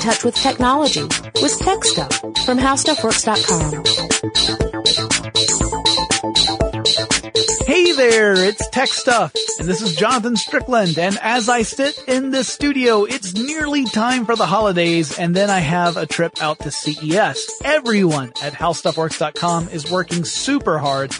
touch with technology with Tech Stuff from HowStuffWorks.com. Hey there, it's Tech Stuff, and this is Jonathan Strickland, and as I sit in this studio, it's nearly time for the holidays, and then I have a trip out to CES. Everyone at HowStuffWorks.com is working super hard,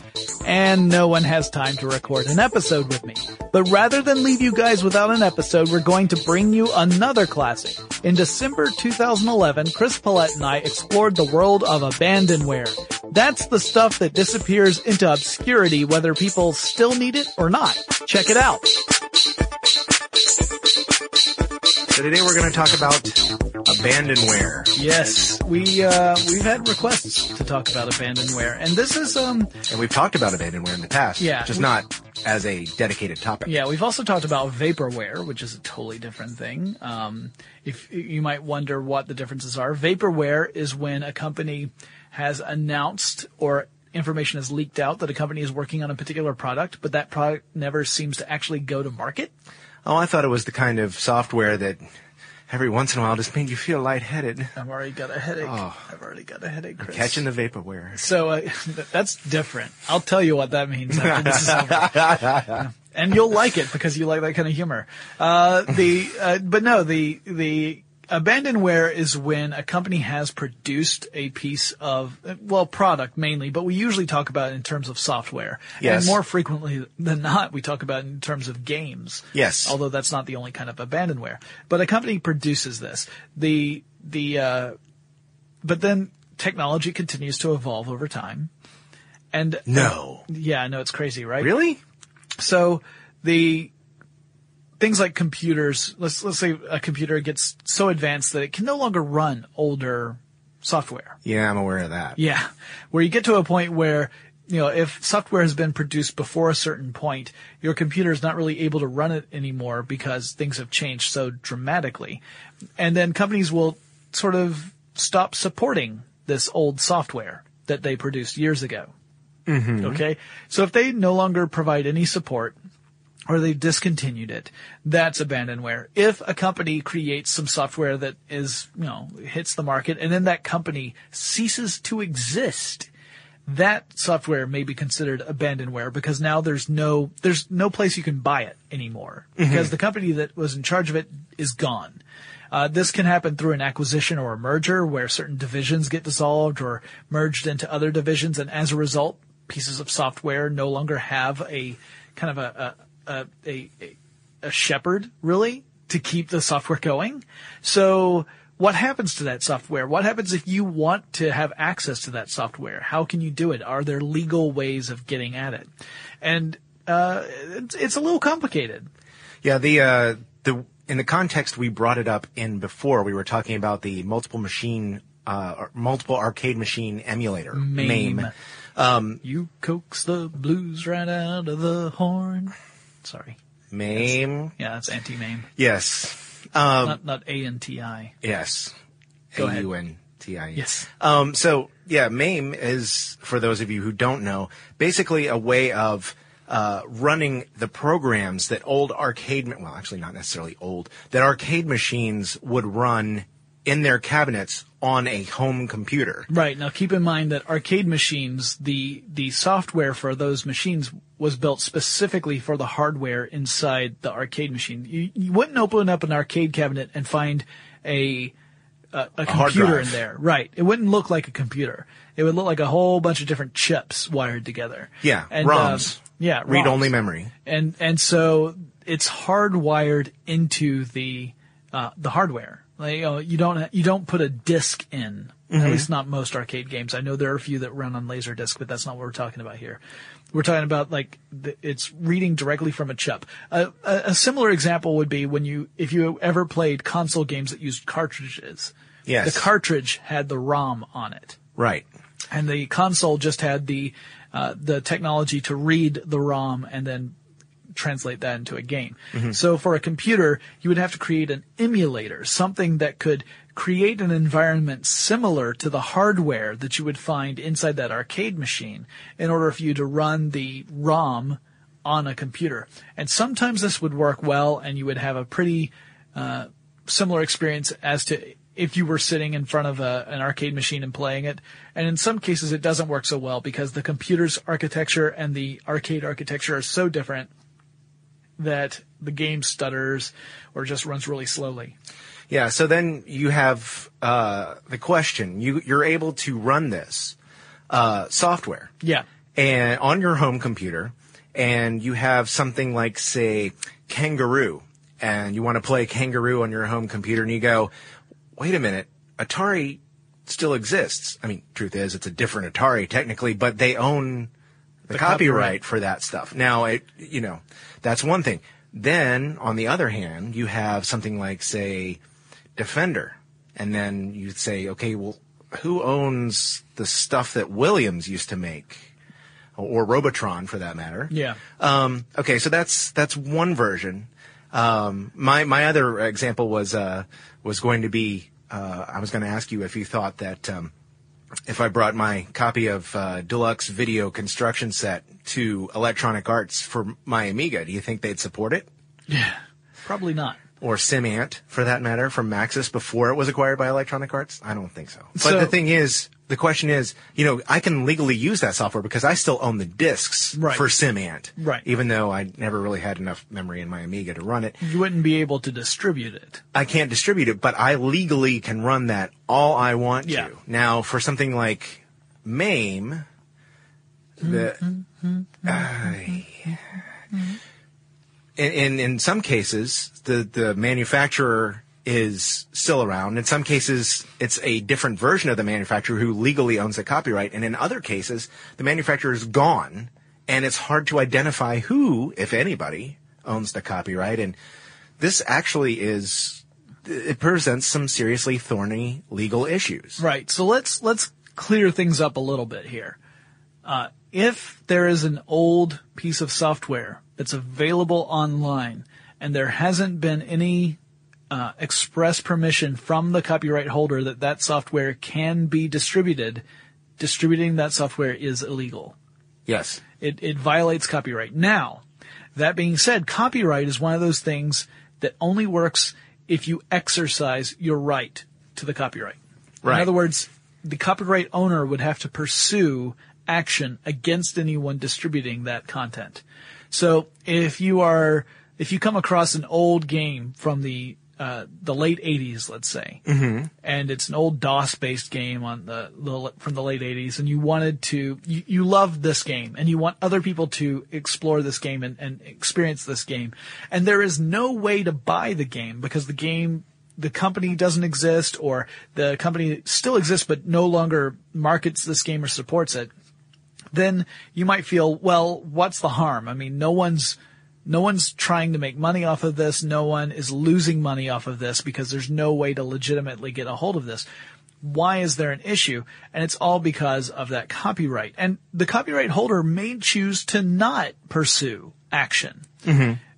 and no one has time to record an episode with me. But rather than leave you guys without an episode, we're going to bring you another classic. In December 2011, Chris Pollette and I explored the world of abandonware. That's the stuff that disappears into obscurity whether people still need it or not. Check it out. So today we're going to talk about abandonware. Yes, we uh, we've had requests to talk about abandonware, and this is um And we've talked about abandonware in the past. Yeah. Just not as a dedicated topic. yeah we've also talked about vaporware, which is a totally different thing. Um, if you might wonder what the differences are, vaporware is when a company has announced or information has leaked out that a company is working on a particular product, but that product never seems to actually go to market. Oh, I thought it was the kind of software that every once in a while just made you feel lightheaded. I've already got a headache. Oh. I've already got a headache, Chris. Catching the vaporware. So uh, that's different. I'll tell you what that means after this is over. And you'll like it because you like that kind of humor. Uh, the uh, but no, the the abandonware is when a company has produced a piece of well product mainly, but we usually talk about it in terms of software. Yes. And more frequently than not, we talk about it in terms of games. Yes. Although that's not the only kind of abandonware. But a company produces this. The the uh, but then technology continues to evolve over time. And No. yeah, I know it's crazy, right? Really? So the things like computers, let's let's say a computer gets so advanced that it can no longer run older software. Yeah, I'm aware of that. Yeah. Where you get to a point where, you know, if software has been produced before a certain point, your computer is not really able to run it anymore because things have changed so dramatically. And then companies will sort of stop supporting this old software that they produced years ago. Mm-hmm. Okay. So if they no longer provide any support, or they've discontinued it, that's abandonware. If a company creates some software that is, you know, hits the market and then that company ceases to exist, that software may be considered abandonware because now there's no, there's no place you can buy it anymore because the company that was in charge of it is gone. Uh, this can happen through an acquisition or a merger where certain divisions get dissolved or merged into other divisions, and as a result, pieces of software no longer have a kind of a a, a, a, a, shepherd really to keep the software going. So what happens to that software? What happens if you want to have access to that software? How can you do it? Are there legal ways of getting at it? And uh, it's, it's a little complicated. Yeah, the uh, the in the context we brought it up in before, we were talking about the multiple machine, uh, multiple arcade machine emulator, Mame. Um, You coax the blues right out of the horn. Sorry. MAME. Yeah, that's anti-mame. Yes. Um, Not, not A-N-T-I. yes. Go ahead. A-U-N-T-I. Yes. Um, so yeah, MAME is, for those of you who don't know, basically a way of uh, running the programs that old arcade, well, actually not necessarily old, that arcade machines would run in their cabinets on a home computer. Right. Now keep in mind that arcade machines, the, the software for those machines was built specifically for the hardware inside the arcade machine. You, you wouldn't open up an arcade cabinet and find a, a, a computer in there. Right. It wouldn't look like a computer. It would look like a whole bunch of different chips wired together. Yeah, And, ROMs. uh, yeah. Read-only memory. and and so it's hardwired into the uh, the hardware. Like, you, know, you don't you don't put a disc in. At least not most arcade games. I know there are a few that run on Laserdisc, but that's not what we're talking about here. We're talking about like the, it's reading directly from a chip. A, a, a similar example would be when you if you ever played console games that used cartridges. Yes. The cartridge had the ROM on it Right. and the console just had the uh, the technology to read the ROM and then translate that into a game. So for a computer, you would have to create an emulator, something that could create an environment similar to the hardware that you would find inside that arcade machine in order for you to run the ROM on a computer. And sometimes this would work well and you would have a pretty uh, similar experience as to if you were sitting in front of a, an arcade machine and playing it. And in some cases, it doesn't work so well because the computer's architecture and the arcade architecture are so different that the game stutters or just runs really slowly. Yeah. So then you have uh, the question: you you're able to run this uh, software Yeah. and on your home computer, and you have something like say Kangaroo, and you want to play Kangaroo on your home computer, and you go, wait a minute, Atari still exists. I mean, truth is, it's a different Atari technically, but they own the, The copyright, copyright. for that stuff. Now, it you know that's one thing. Then, on the other hand, you have something like say Defender, and then you say, okay, well, who owns the stuff that Williams used to make, or Robotron for that matter? Yeah. Um, okay, so that's that's one version. Um, my my other example was uh, was going to be uh, I was going to ask you if you thought that um, if I brought my copy of uh, Deluxe Video Construction Set to Electronic Arts for my Amiga, do you think they'd support it? Yeah. Probably not. Or SimAnt, for that matter, from Maxis before it was acquired by Electronic Arts? I don't think so. But So- the thing is, the question is, you know, I can legally use that software because I still own the discs Right. for SimAnt. Right. Even though I never really had enough memory in my Amiga to run it. You wouldn't be able to distribute it. I can't distribute it, but I legally can run that all I want Yeah. to. Now, for something like MAME, the, mm-hmm. I- in, in in some cases, the the manufacturer is still around. In some cases, it's a different version of the manufacturer who legally owns the copyright, and in other cases, the manufacturer is gone, and it's hard to identify who, if anybody, owns the copyright. And this actually is it presents some seriously thorny legal issues. Right. So let's let's clear things up a little bit here. Uh, if there is an old piece of software that's available online and there hasn't been any uh, express permission from the copyright holder that that software can be distributed, distributing that software is illegal. Yes. It, it violates copyright. Now, that being said, copyright is one of those things that only works if you exercise your right to the copyright. Right. In other words, the copyright owner would have to pursue action against anyone distributing that content. So if you are, if you come across an old game from the uh, the late '80s, let's say, and it's an old DOS-based game on the, the from the late '80s, and you wanted to, you, you loved this game, and you want other people to explore this game and, and experience this game, and there is no way to buy the game because the game, the company doesn't exist, or the company still exists but no longer markets this game or supports it. Then you might feel, well, what's the harm? I mean, no one's no one's trying to make money off of this. No one is losing money off of this because there's no way to legitimately get a hold of this. Why is there an issue? And it's all because of that copyright. And the copyright holder may choose to not pursue action.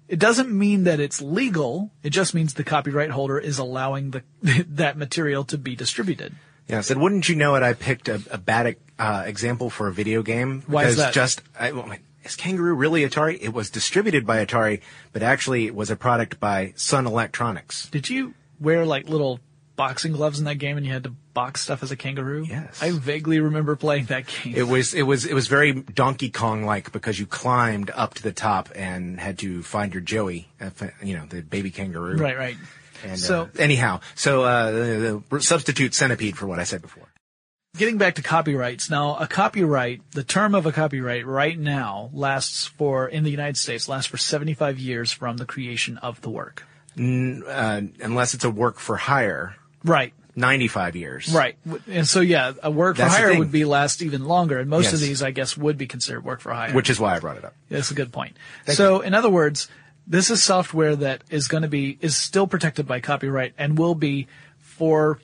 It doesn't mean that it's legal. It just means the copyright holder is allowing the that material to be distributed. Yeah, I said, wouldn't you know it? I picked a, a bad uh, example for a video game. Why is that? Just, I, well, is Kangaroo really Atari? It was distributed by Atari, but actually it was a product by Sun Electronics. Did you wear like little boxing gloves in that game and you had to box stuff as a kangaroo? Yes. I vaguely remember playing that game. It was, it was, it was very Donkey Kong like because you climbed up to the top and had to find your Joey, uh, you know, the baby kangaroo. right, right. And, So- uh, anyhow, so uh, substitute centipede for what I said before. Getting back to copyrights. Now, a copyright, the term of a copyright right now lasts for, in the United States, lasts for 75 years from the creation of the work. Uh, unless it's a work for hire, Right. 95 years. Right. And so, yeah, a work for That's the hire would be last even longer. And most of these, I guess, would be considered work for hire. Which is why I brought it up. That's a good point. so, in other words, this is software that is going to be is still protected by copyright and will be for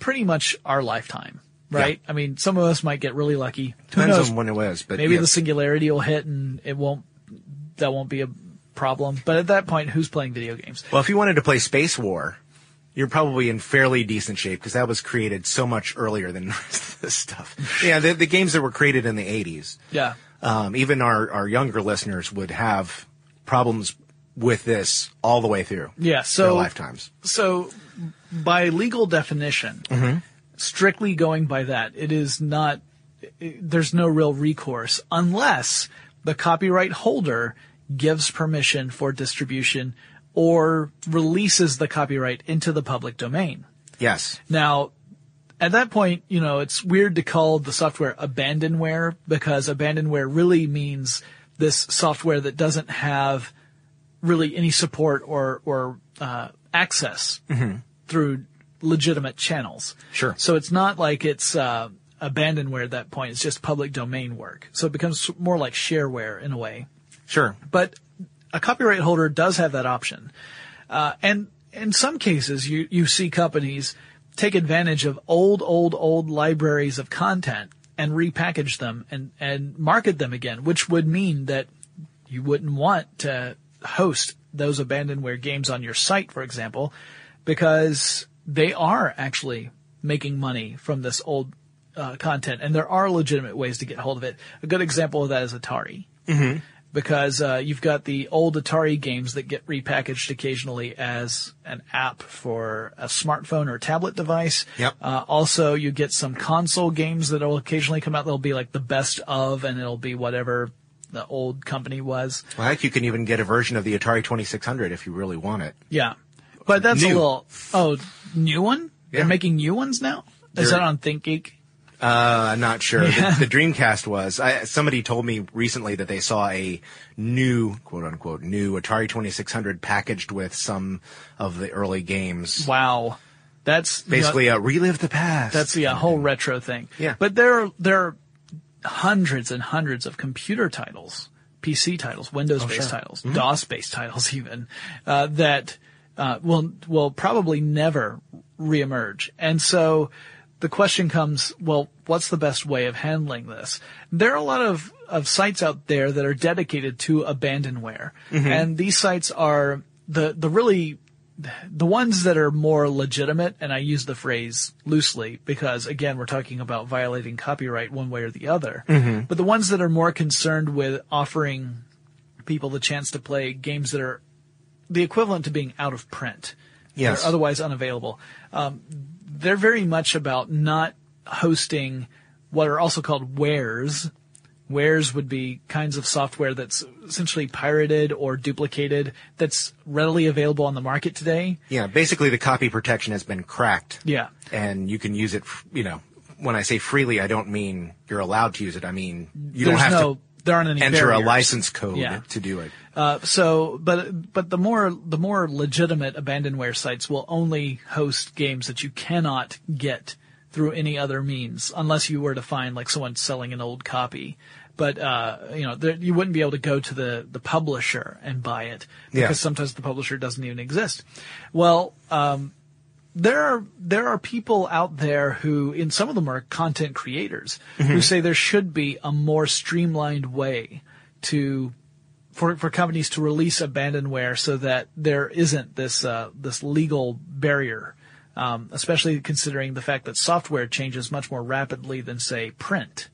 pretty much our lifetime, right? I mean, some of us might get really lucky. Who Depends knows? on when it was, but Maybe yeah. the singularity will hit and it won't. That won't be a problem. But at that point, who's playing video games? Well, if you wanted to play Space War, you're probably in fairly decent shape because that was created so much earlier than the rest of this stuff. yeah, the, the games that were created in the 80s, Yeah. um, even our, our younger listeners would have problems with this all the way through Yeah. their So lifetimes. So by legal definition, strictly going by that, it is not, there's no real recourse unless the copyright holder gives permission for distribution or releases the copyright into the public domain. Yes. Now, at that point, you know, it's weird to call the software abandonware because abandonware really means this software that doesn't have really any support or, or, uh, access through legitimate channels. Sure. So it's not like it's, uh, abandonware at that point. It's just public domain work. So it becomes more like shareware in a way Sure. but a copyright holder does have that option. Uh, and in some cases, you, you see companies take advantage of old, old, old libraries of content and repackage them and, and market them again, which would mean that you wouldn't want to host those abandonware games on your site, for example, because they are actually making money from this old uh, content, and there are legitimate ways to get hold of it. A good example of that is Atari because uh, you've got the old Atari games that get repackaged occasionally as an app for a smartphone or tablet device. Yep. Uh, also, you get some console games that will occasionally come out. They'll be like the best of, and it'll be whatever the old company was. Well, heck, you can even get a version of the Atari 2600 if you really want it. Yeah, but that's a little. Oh, new one? Yeah. They're making new ones now. Is They're- that on ThinkGeek? Uh, I'm not sure. The, the Dreamcast was. I, somebody told me recently that they saw a new, quote unquote, new Atari 2600 packaged with some of the early games. Wow, that's you know, Basically, uh, relive the past. That's the uh, whole retro thing. Yeah. But there are, there are hundreds and hundreds of computer titles, PC titles, Windows-based sure. titles, DOS-based titles even, uh, that, uh, will, will probably never reemerge. And so the question comes, well, what's the best way of handling this? There are a lot of, of sites out there that are dedicated to abandonware. And these sites are the, the really the ones that are more legitimate, and I use the phrase loosely because again, we're talking about violating copyright one way or the other. But the ones that are more concerned with offering people the chance to play games that are the equivalent to being out of print. Yes. They're otherwise unavailable. Um, they're very much about not hosting what are also called wares. Wares would be kinds of software that's essentially pirated or duplicated that's readily available on the market today. yeah, basically the copy protection has been cracked. Yeah. And you can use it, you know, when I say freely, I don't mean you're allowed to use it. I mean, you There's don't have no, to there aren't any enter a license code Yeah. to do it. Uh, so, but but the more the more legitimate abandonware sites will only host games that you cannot get through any other means, unless you were to find like someone selling an old copy. But uh, you know, there, you wouldn't be able to go to the the publisher and buy it because Yeah. sometimes the publisher doesn't even exist. Well, um, there are there are people out there who, in some of them, are content creators who say there should be a more streamlined way to for for companies to release abandonware so that there isn't this uh, this legal barrier, um, especially considering the fact that software changes much more rapidly than say print.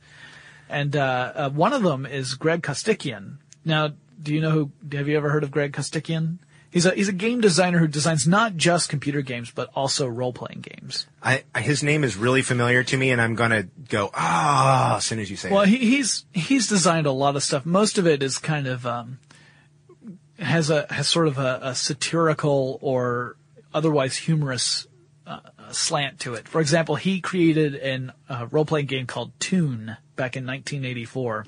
And uh, uh, one of them is Greg Costikyan. Now, do you know who? Have you ever heard of Greg Costikyan? He's a he's a game designer who designs not just computer games but also role playing games. I, his name is really familiar to me, and I'm gonna go ah as soon as you say it. Well, it. he, he's he's designed a lot of stuff. Most of it is kind of um, has a has sort of a, a satirical or otherwise humorous slant to it. For example, he created an uh, role playing game called Toon back in 1984,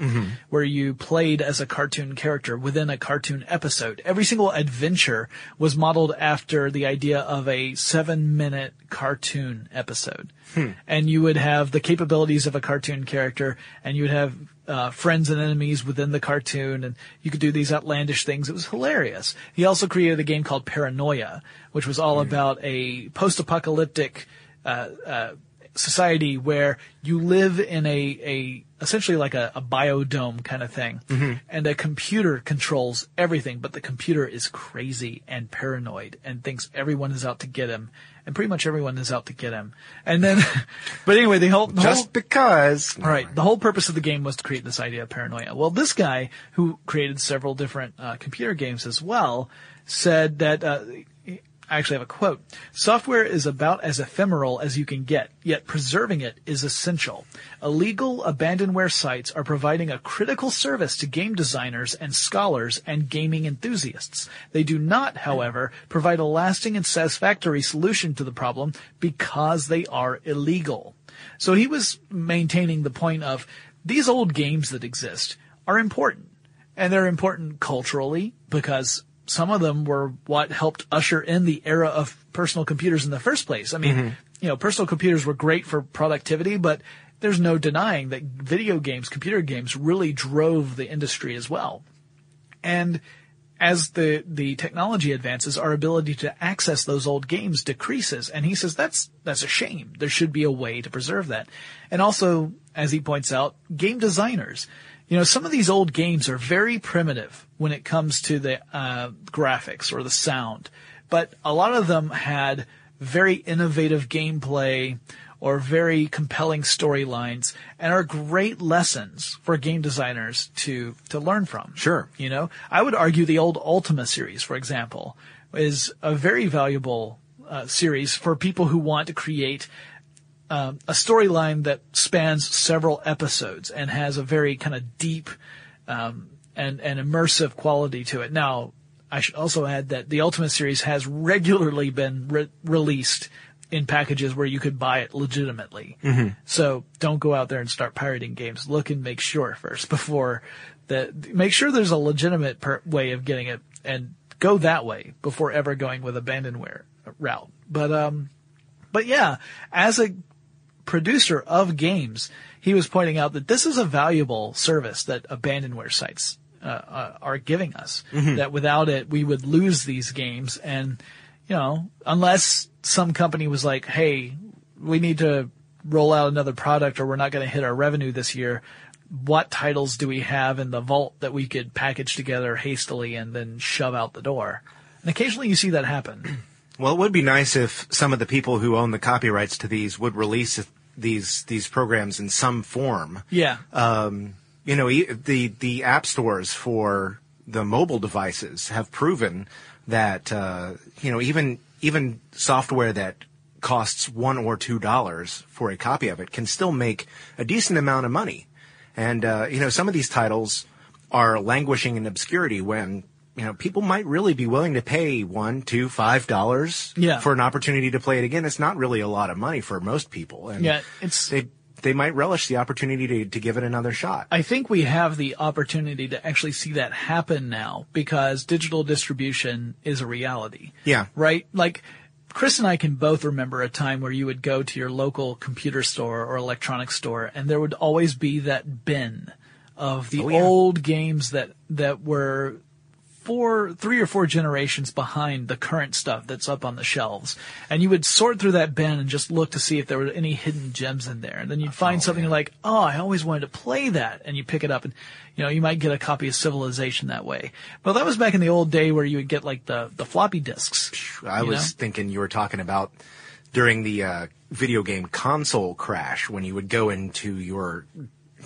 where you played as a cartoon character within a cartoon episode. Every single adventure was modeled after the idea of a seven minute cartoon episode. And you would have the capabilities of a cartoon character and you would have uh, friends and enemies within the cartoon and you could do these outlandish things. It was hilarious. He also created a game called Paranoia, which was all about a post-apocalyptic uh, uh, society where you live in a, a essentially like a, a biodome kind of thing, and a computer controls everything, but the computer is crazy and paranoid and thinks everyone is out to get him, and pretty much everyone is out to get him. And then, but anyway, the whole, the whole Just because. all right. The whole purpose of the game was to create this idea of paranoia. Well, this guy who created several different uh, computer games as well said that uh, I actually have a quote. Software is about as ephemeral as you can get, yet preserving it is essential. Illegal abandonware sites are providing a critical service to game designers and scholars and gaming enthusiasts. They do not, however, provide a lasting and satisfactory solution to the problem because they are illegal. So he was maintaining the point of these old games that exist are important. And they're important culturally because some of them were what helped usher in the era of personal computers in the first place. I mean, mm-hmm. you know, personal computers were great for productivity, but there's no denying that video games, computer games really drove the industry as well. And as the, the technology advances, our ability to access those old games decreases. And he says that's, that's a shame. There should be a way to preserve that. And also, as he points out, game designers. You know, some of these old games are very primitive when it comes to the uh, graphics or the sound, but a lot of them had very innovative gameplay or very compelling storylines and are great lessons for game designers to to learn from. Sure. You know, I would argue the old Ultima series, for example, is a very valuable uh, series for people who want to create um, a storyline that spans several episodes and has a very kind of deep um, and and immersive quality to it. Now, I should also add that the Ultima series has regularly been re- released in packages where you could buy it legitimately. So don't go out there and start pirating games. Look and make sure first before that. Make sure there's a legitimate per- way of getting it, and go that way before ever going with abandonware route. But um, but yeah, as a producer of games, he was pointing out that this is a valuable service that abandonware sites uh, uh, are giving us. That without it, we would lose these games, and you know, unless some company was like, "Hey, we need to roll out another product, or we're not going to hit our revenue this year." What titles do we have in the vault that we could package together hastily and then shove out the door? And occasionally you see that happen. Well, it would be nice if some of the people who own the copyrights to these would release these these programs in some form. Yeah. Um, you know, the the app stores for the mobile devices have proven that uh, you know even even software that costs one or two dollars for a copy of it can still make a decent amount of money. And uh, you know, some of these titles are languishing in obscurity when you know people might really be willing to pay one, two, five dollars Yeah. for an opportunity to play it again. It's not really a lot of money for most people, and Yeah, it's- they they might relish the opportunity to to give it another shot. I think we have the opportunity to actually see that happen now because digital distribution is a reality. Yeah. Right? Like, Chris and I can both remember a time where you would go to your local computer store or electronics store and there would always be that bin of the Oh, yeah. old games that, that were four, three or four generations behind the current stuff that's up on the shelves. And you would sort through that bin and just look to see if there were any hidden gems in there. And then you'd find something like, oh, I always wanted to play that. And you pick it up and, you know, you might get a copy of Civilization that way. Well, that was back in the old day where you would get like the, the floppy disks. I was know? thinking you were talking about during the uh, video game console crash when you would go into your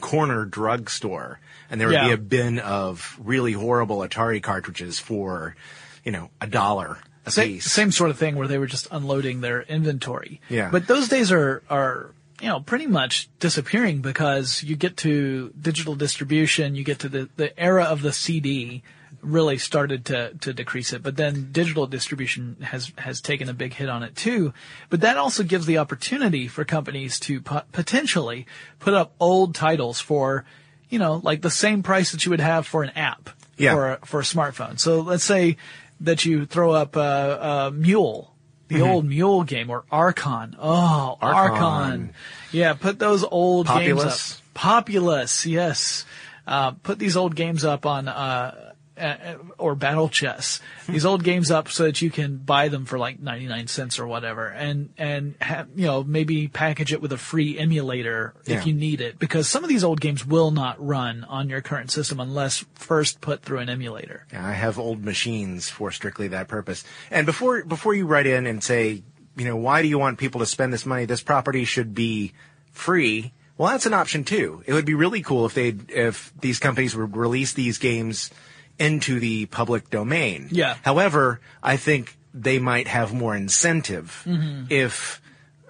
corner drugstore and there would be a bin of really horrible Atari cartridges for, you know, a dollar a Same, piece. same sort of thing where they were just unloading their inventory. Yeah. But those days are, are, you know, pretty much disappearing because you get to digital distribution, you get to the, the era of the CD really started to, to decrease it. But then digital distribution has, has taken a big hit on it too. But that also gives the opportunity for companies to po- potentially put up old titles for, you know, like the same price that you would have for an app Yeah. for, a- for a smartphone. So let's say that you throw up a, uh, Mule, the old Mule game, or Archon. Oh, Archon. Archon. Yeah, put those old games up. Populous, yes. Uh, put these old games up on, uh, Uh, or Battle Chess. These old games up so that you can buy them for like 99 cents or whatever and, and have, you know, maybe package it with a free emulator Yeah. if you need it because some of these old games will not run on your current system unless first put through an emulator. Yeah, I have old machines for strictly that purpose. And before before you write in and say, you know, why do you want people to spend this money? This property should be free. Well, that's an option too. It would be really cool if they if these companies would release these games into the public domain. Yeah. However, I think they might have more incentive if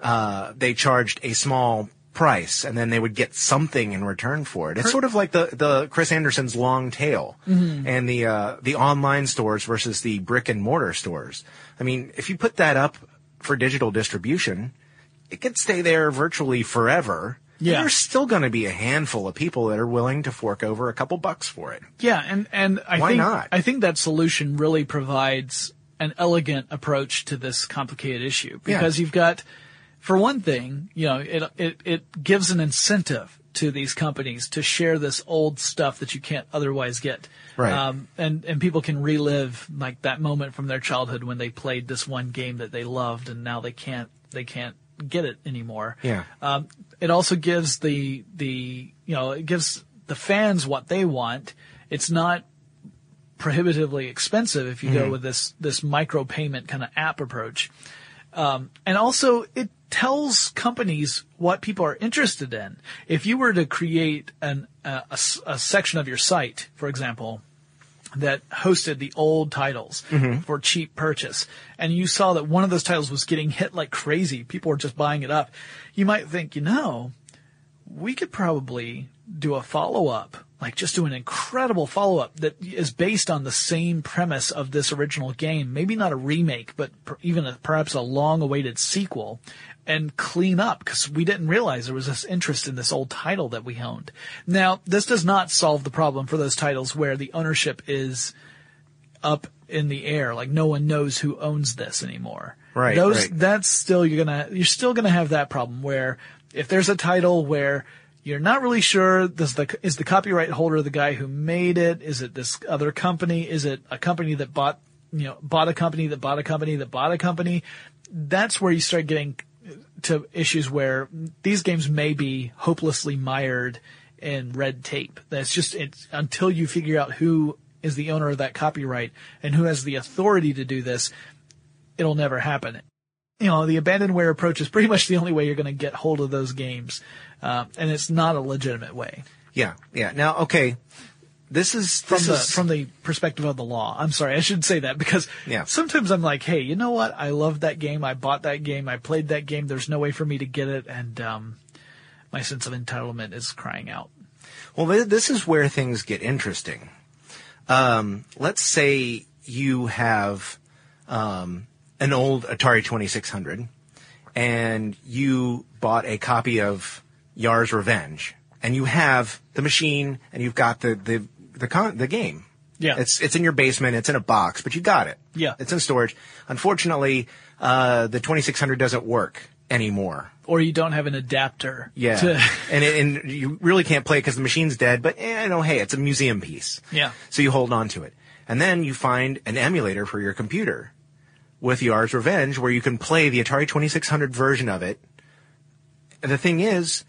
uh, they charged a small price and then they would get something in return for it. It's sort of like the, the Chris Anderson's long tail and the uh, the online stores versus the brick and mortar stores. I mean, if you put that up for digital distribution, it could stay there virtually forever. Yeah. There's still going to be a handful of people that are willing to fork over a couple bucks for it. Yeah, and and I Why think not? I think that solution really provides an elegant approach to this complicated issue because you've got, for one thing, you know, it it it gives an incentive to these companies to share this old stuff that you can't otherwise get. Right. Um, and and people can relive like that moment from their childhood when they played this one game that they loved and now they can't they can't get it anymore. Yeah. Um, it also gives the the you know it gives the fans what they want. It's not prohibitively expensive if you go with this this micro payment kind of app approach. Um, and also it tells companies what people are interested in. If you were to create an a, a section of your site, for example, that hosted the old titles mm-hmm. for cheap purchase, and you saw that one of those titles was getting hit like crazy, people were just buying it up, you might think, you know, we could probably do a follow up, like just do an incredible follow up that is based on the same premise of this original game. Maybe not a remake, but per, even a, perhaps a long awaited sequel and clean up because we didn't realize there was this interest in this old title that we owned. Now, this does not solve the problem for those titles where the ownership is up in the air. Like no one knows who owns this anymore. Right, Those, right. that's still, you're gonna, you're still gonna have that problem where if there's a title where you're not really sure, does the, is the copyright holder the guy who made it? Is it this other company? Is it a company that bought, you know, bought a company that bought a company that bought a company? That's where you start getting to issues where these games may be hopelessly mired in red tape. That's just it's until you figure out who is the owner of that copyright and who has the authority to do this, it'll never happen. You know, the abandonware approach is pretty much the only way you're going to get hold of those games, uh, and it's not a legitimate way Yeah, yeah. Now, okay, this is from this the is from the perspective of the law. I'm sorry, I should say that because Yeah. sometimes I'm like, hey, you know what? I love that game. I bought that game. I played that game. There's no way for me to get it, and um, my sense of entitlement is crying out. Well, this is where things get interesting. Um, let's say you have um, an old Atari 2600 and you bought a copy of Yar's Revenge and you have the machine and you've got the, the, the, con- the game. Yeah. It's, it's in your basement. It's in a box, but you got it. Yeah. It's in storage. Unfortunately, uh, the 2600 doesn't work anymore. Or you don't have an adapter. Yeah, to- and it, and you really can't play it because the machine's dead. But eh, you know, hey, it's a museum piece. Yeah. So you hold on to it, and then you find an emulator for your computer with Yar's Revenge, where you can play the Atari 2600 version of it. And the thing is,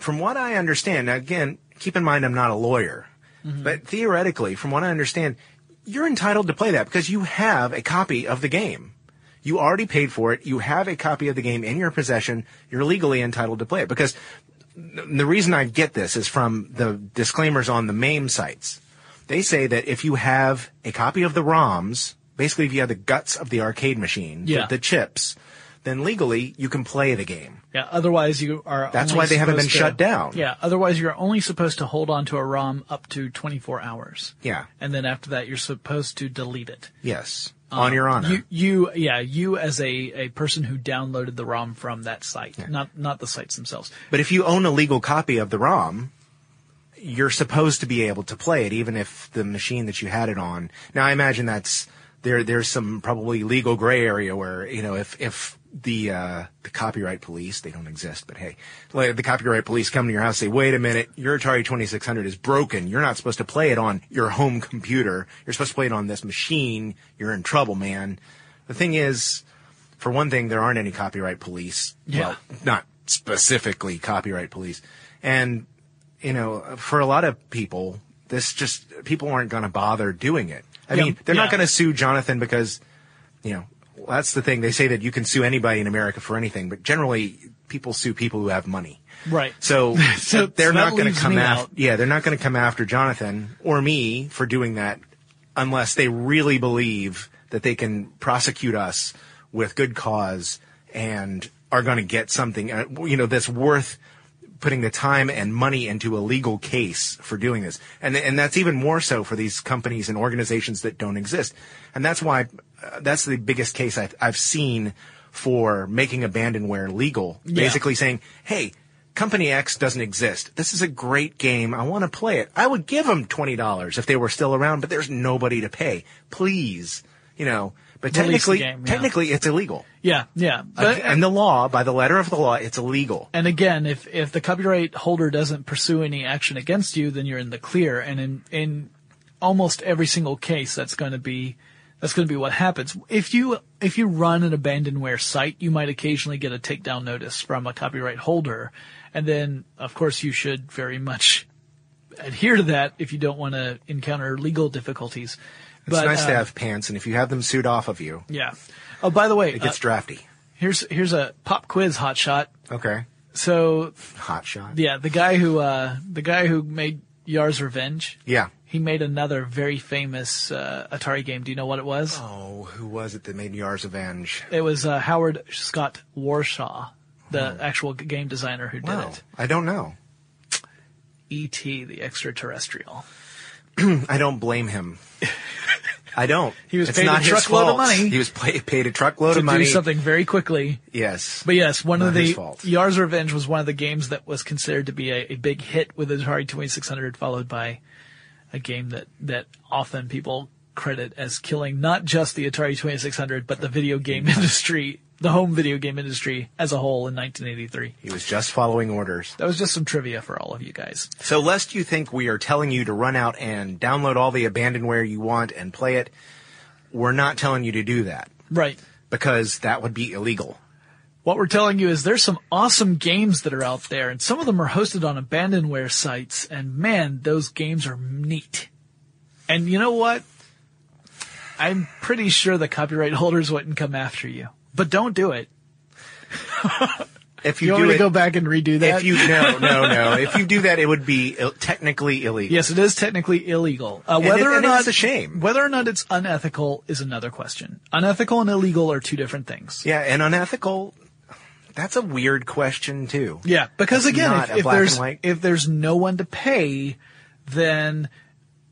from what I understand, now again, keep in mind I'm not a lawyer, Mm-hmm. but theoretically, from what I understand, you're entitled to play that because you have a copy of the game. You already paid for it. You have a copy of the game in your possession. You're legally entitled to play it because the reason I get this is from the disclaimers on the MAME sites. They say that if you have a copy of the ROMs, basically if you have the guts of the arcade machine, Yeah. the, the chips, then legally you can play the game. yeah. Otherwise, you are. That's only why they haven't been to- shut down. Yeah. Otherwise, you're only supposed to hold on to a ROM up to 24 hours. Yeah. And then after that, you're supposed to delete it. Yes. Um, on your honor. You, you, yeah, you as a, a person who downloaded the ROM from that site, not not the sites themselves. But if you own a legal copy of the ROM, you're supposed to be able to play it, even if the machine that you had it on. Now, I imagine that's there. There's some probably legal gray area where you know if if the uh, the copyright police they don't exist, but hey, the copyright police come to your house say, wait a minute, your Atari 2600 is broken. You're not supposed to play it on your home computer. You're supposed to play it on this machine. You're in trouble, man. The thing is, for one thing, there aren't any copyright police. Yeah. Well, not specifically copyright police. And, you know, for a lot of people, this just, people aren't going to bother doing it. I Yeah, mean, they're yeah. not going to sue Jonathan because, you know, well, that's the thing. They say that you can sue anybody in America for anything, but generally people sue people who have money. Right. So, So- they're so not going to come after, out. yeah, they're not going to come after Jonathan or me for doing that unless they really believe that they can prosecute us with good cause and are going to get something, uh, you know, that's worth putting the time and money into a legal case for doing this. And, and that's even more so for these companies and organizations that don't exist. And that's why, uh, that's the biggest case I've, I've seen for making abandonware legal. Yeah. Basically saying, hey, Company X doesn't exist. This is a great game. I want to play it. I would give them $20 if they were still around, but there's nobody to pay. Please, you know, but technically, game, yeah. technically it's illegal. Yeah, yeah. But, and the law, by the letter of the law, it's illegal. and again, if if the copyright holder doesn't pursue any action against you, then you're in the clear. And in in almost every single case, that's going to be that's going to be what happens. If you if you run an abandonware site, you might occasionally get a takedown notice from a copyright holder, and then of course you should very much adhere to that if you don't want to encounter legal difficulties. It's but, nice to uh, have pants, and if you have them sued off of you, Yeah. Oh, by the way, it gets uh, drafty. here's here's a pop quiz hot shot. Okay. So Hot shot. yeah, the guy who uh, the guy who made Yar's Revenge, Yeah. He made another very famous uh, Atari game. Do you know what it was? Oh, who was it that made Yar's Avenge? It was uh, Howard Scott Warshaw, the actual game designer who did Wow. it. I don't know. E.T. the extraterrestrial. I don't blame him. I don't. He was it's paid a truckload of money He was pay, paid a truckload of money. To do something very quickly. Yes. But yes, one of Not his the. Yar's Revenge was one of the games that was considered to be a, a big hit with Atari 2600, followed by a game that that often people credit as killing not just the Atari 2600, but the video game industry, the home video game industry as a whole in 1983. He was just following orders. That was just some trivia for all of you guys. So lest you think we are telling you to run out and download all the abandonware you want and play it, we're not telling you to do that Right. because that would be illegal. What we're telling you is there's some awesome games that are out there, and some of them are hosted on abandonware sites, and man, those games are neat. And you know what? I'm pretty sure the copyright holders wouldn't come after you. But don't do it. If You, you, want do me it, to go back and redo that? if you no no no, if you do that, it would be Ill- technically illegal. yes, it is technically illegal. Uh, whether it- or not it's a shame. Whether or not it's unethical is another question. Unethical and illegal are two different things. Yeah, and unethical. That's a weird question too. Yeah, because That's again, if, if there's if there's no one to pay, then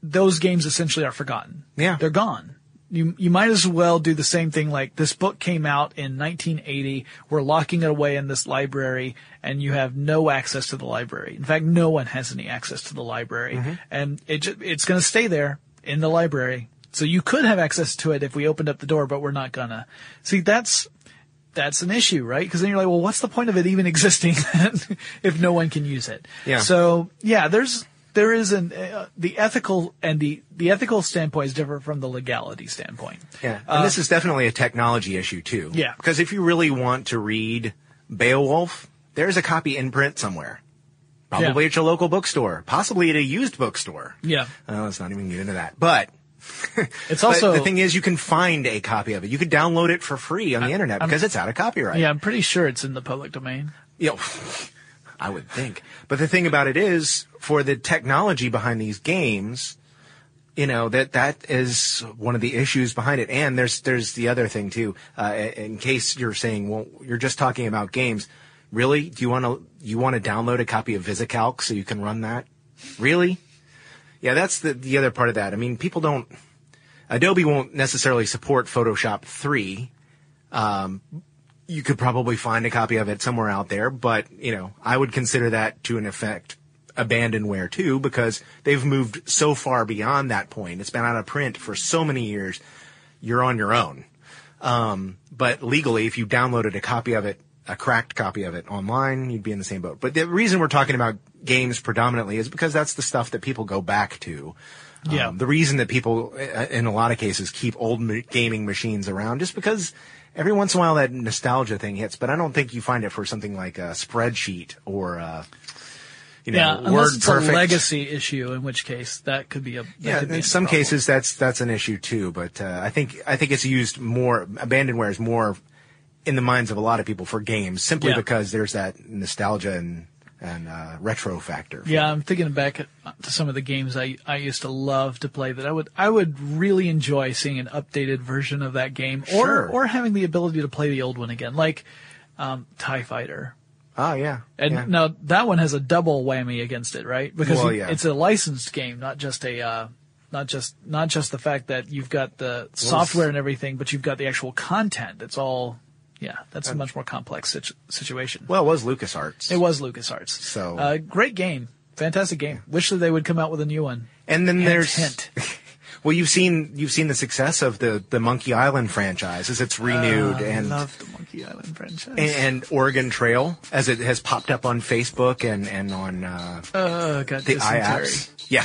those games essentially are forgotten. Yeah. they're gone. You you might as well do the same thing. Like this book came out in 1980. We're locking it away in this library, and you have no access to the library. In fact, no one has any access to the library, Mm-hmm. and it it's going to stay there in the library. So you could have access to it if we opened up the door, but we're not gonna. See, that's that's an issue, right? Because then you're like, well, what's the point of it even existing if no one can use it? Yeah. So yeah, there's there is an uh, the ethical and the the ethical standpoint is different from the legality standpoint. Yeah, and this is definitely a technology issue too. Uh, Yeah. because if you really want to read Beowulf, there's a copy in print somewhere. Probably Yeah. at your local bookstore, possibly at a used bookstore. Yeah. Uh, let's not even get into that. But It's also the thing is, you can find a copy of it. You could download it for free on the internet because it's out of copyright. yeah, I'm pretty sure it's in the public domain. You know, I would think. But the thing about it is, for the technology behind these games, you know that that is one of the issues behind it. And there's there's the other thing too. Uh, in case you're saying, well, you're just talking about games. Really? Do you want to you want to download a copy of VisiCalc so you can run that? Really? Yeah, that's the the other part of that. I mean, people don't. Adobe won't necessarily support Photoshop three you could probably find a copy of it somewhere out there, but you know, I would consider that to an effect abandonware too, because they've moved so far beyond that point. It's been out of print for so many years. You're on your own. Um, but legally, if you downloaded a copy of it, a cracked copy of it online, you'd be in the same boat. But the reason we're talking about games predominantly is because that's the stuff that people go back to. Yeah. Um, the reason that people, uh, in a lot of cases, keep old gaming machines around just because every once in a while that nostalgia thing hits. But I don't think you find it for something like a spreadsheet or, uh, you know, yeah, Word unless it's Perfect. a legacy issue, in which case that could be a Yeah, be in some problem. cases that's that's an issue too. But uh, I think I think it's used more. Abandonware is more in the minds of a lot of people for games, simply Yeah. because there's that nostalgia and and uh, retro factor. Yeah, I'm thinking back to some of the games I, I used to love to play that I would I would really enjoy seeing an updated version of that game or Sure. or having the ability to play the old one again, like um, Tie Fighter. Oh yeah. And yeah. now that one has a double whammy against it, right? Because Well, yeah. it's a licensed game, not just a uh, not just not just the fact that you've got the software and everything, but you've got the actual content. It's all yeah, that's a much more complex situ- situation. well, it was LucasArts. It was LucasArts. So- uh, great game, fantastic game. Wish that they would come out with a new one. and then Hint, there's hint. Well, you've seen you've seen the success of the the Monkey Island franchise as it's renewed Uh, and I love the Monkey Island franchise. and, and Oregon Trail as it has popped up on Facebook and and on uh, uh, got the iApps. Yeah,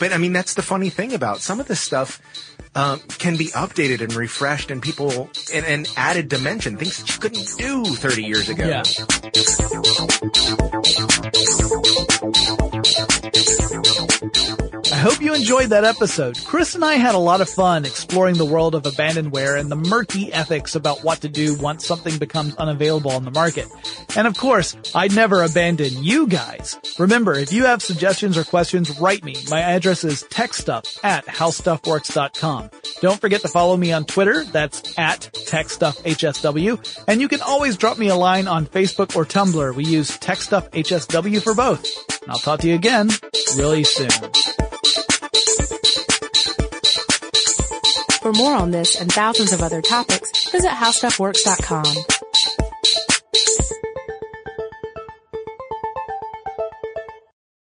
but I mean that's the funny thing about some of this stuff. Um, can be updated and refreshed, and people and, and added dimension things that you couldn't do 30 years ago. Yeah. I hope you enjoyed that episode. Chris and I had a lot of fun exploring the world of abandonware and the murky ethics about what to do once something becomes unavailable on the market. And of course, I'd never abandon you guys. Remember, if you have suggestions or questions, write me. My address is techstuff at howstuffworks.com. Don't forget to follow me on Twitter. That's at techstuffhsw. And you can always drop me a line on Facebook or Tumblr. We use techstuffhsw for both. And I'll talk to you again really soon. For more on this and thousands of other topics, visit howstuffworks.com.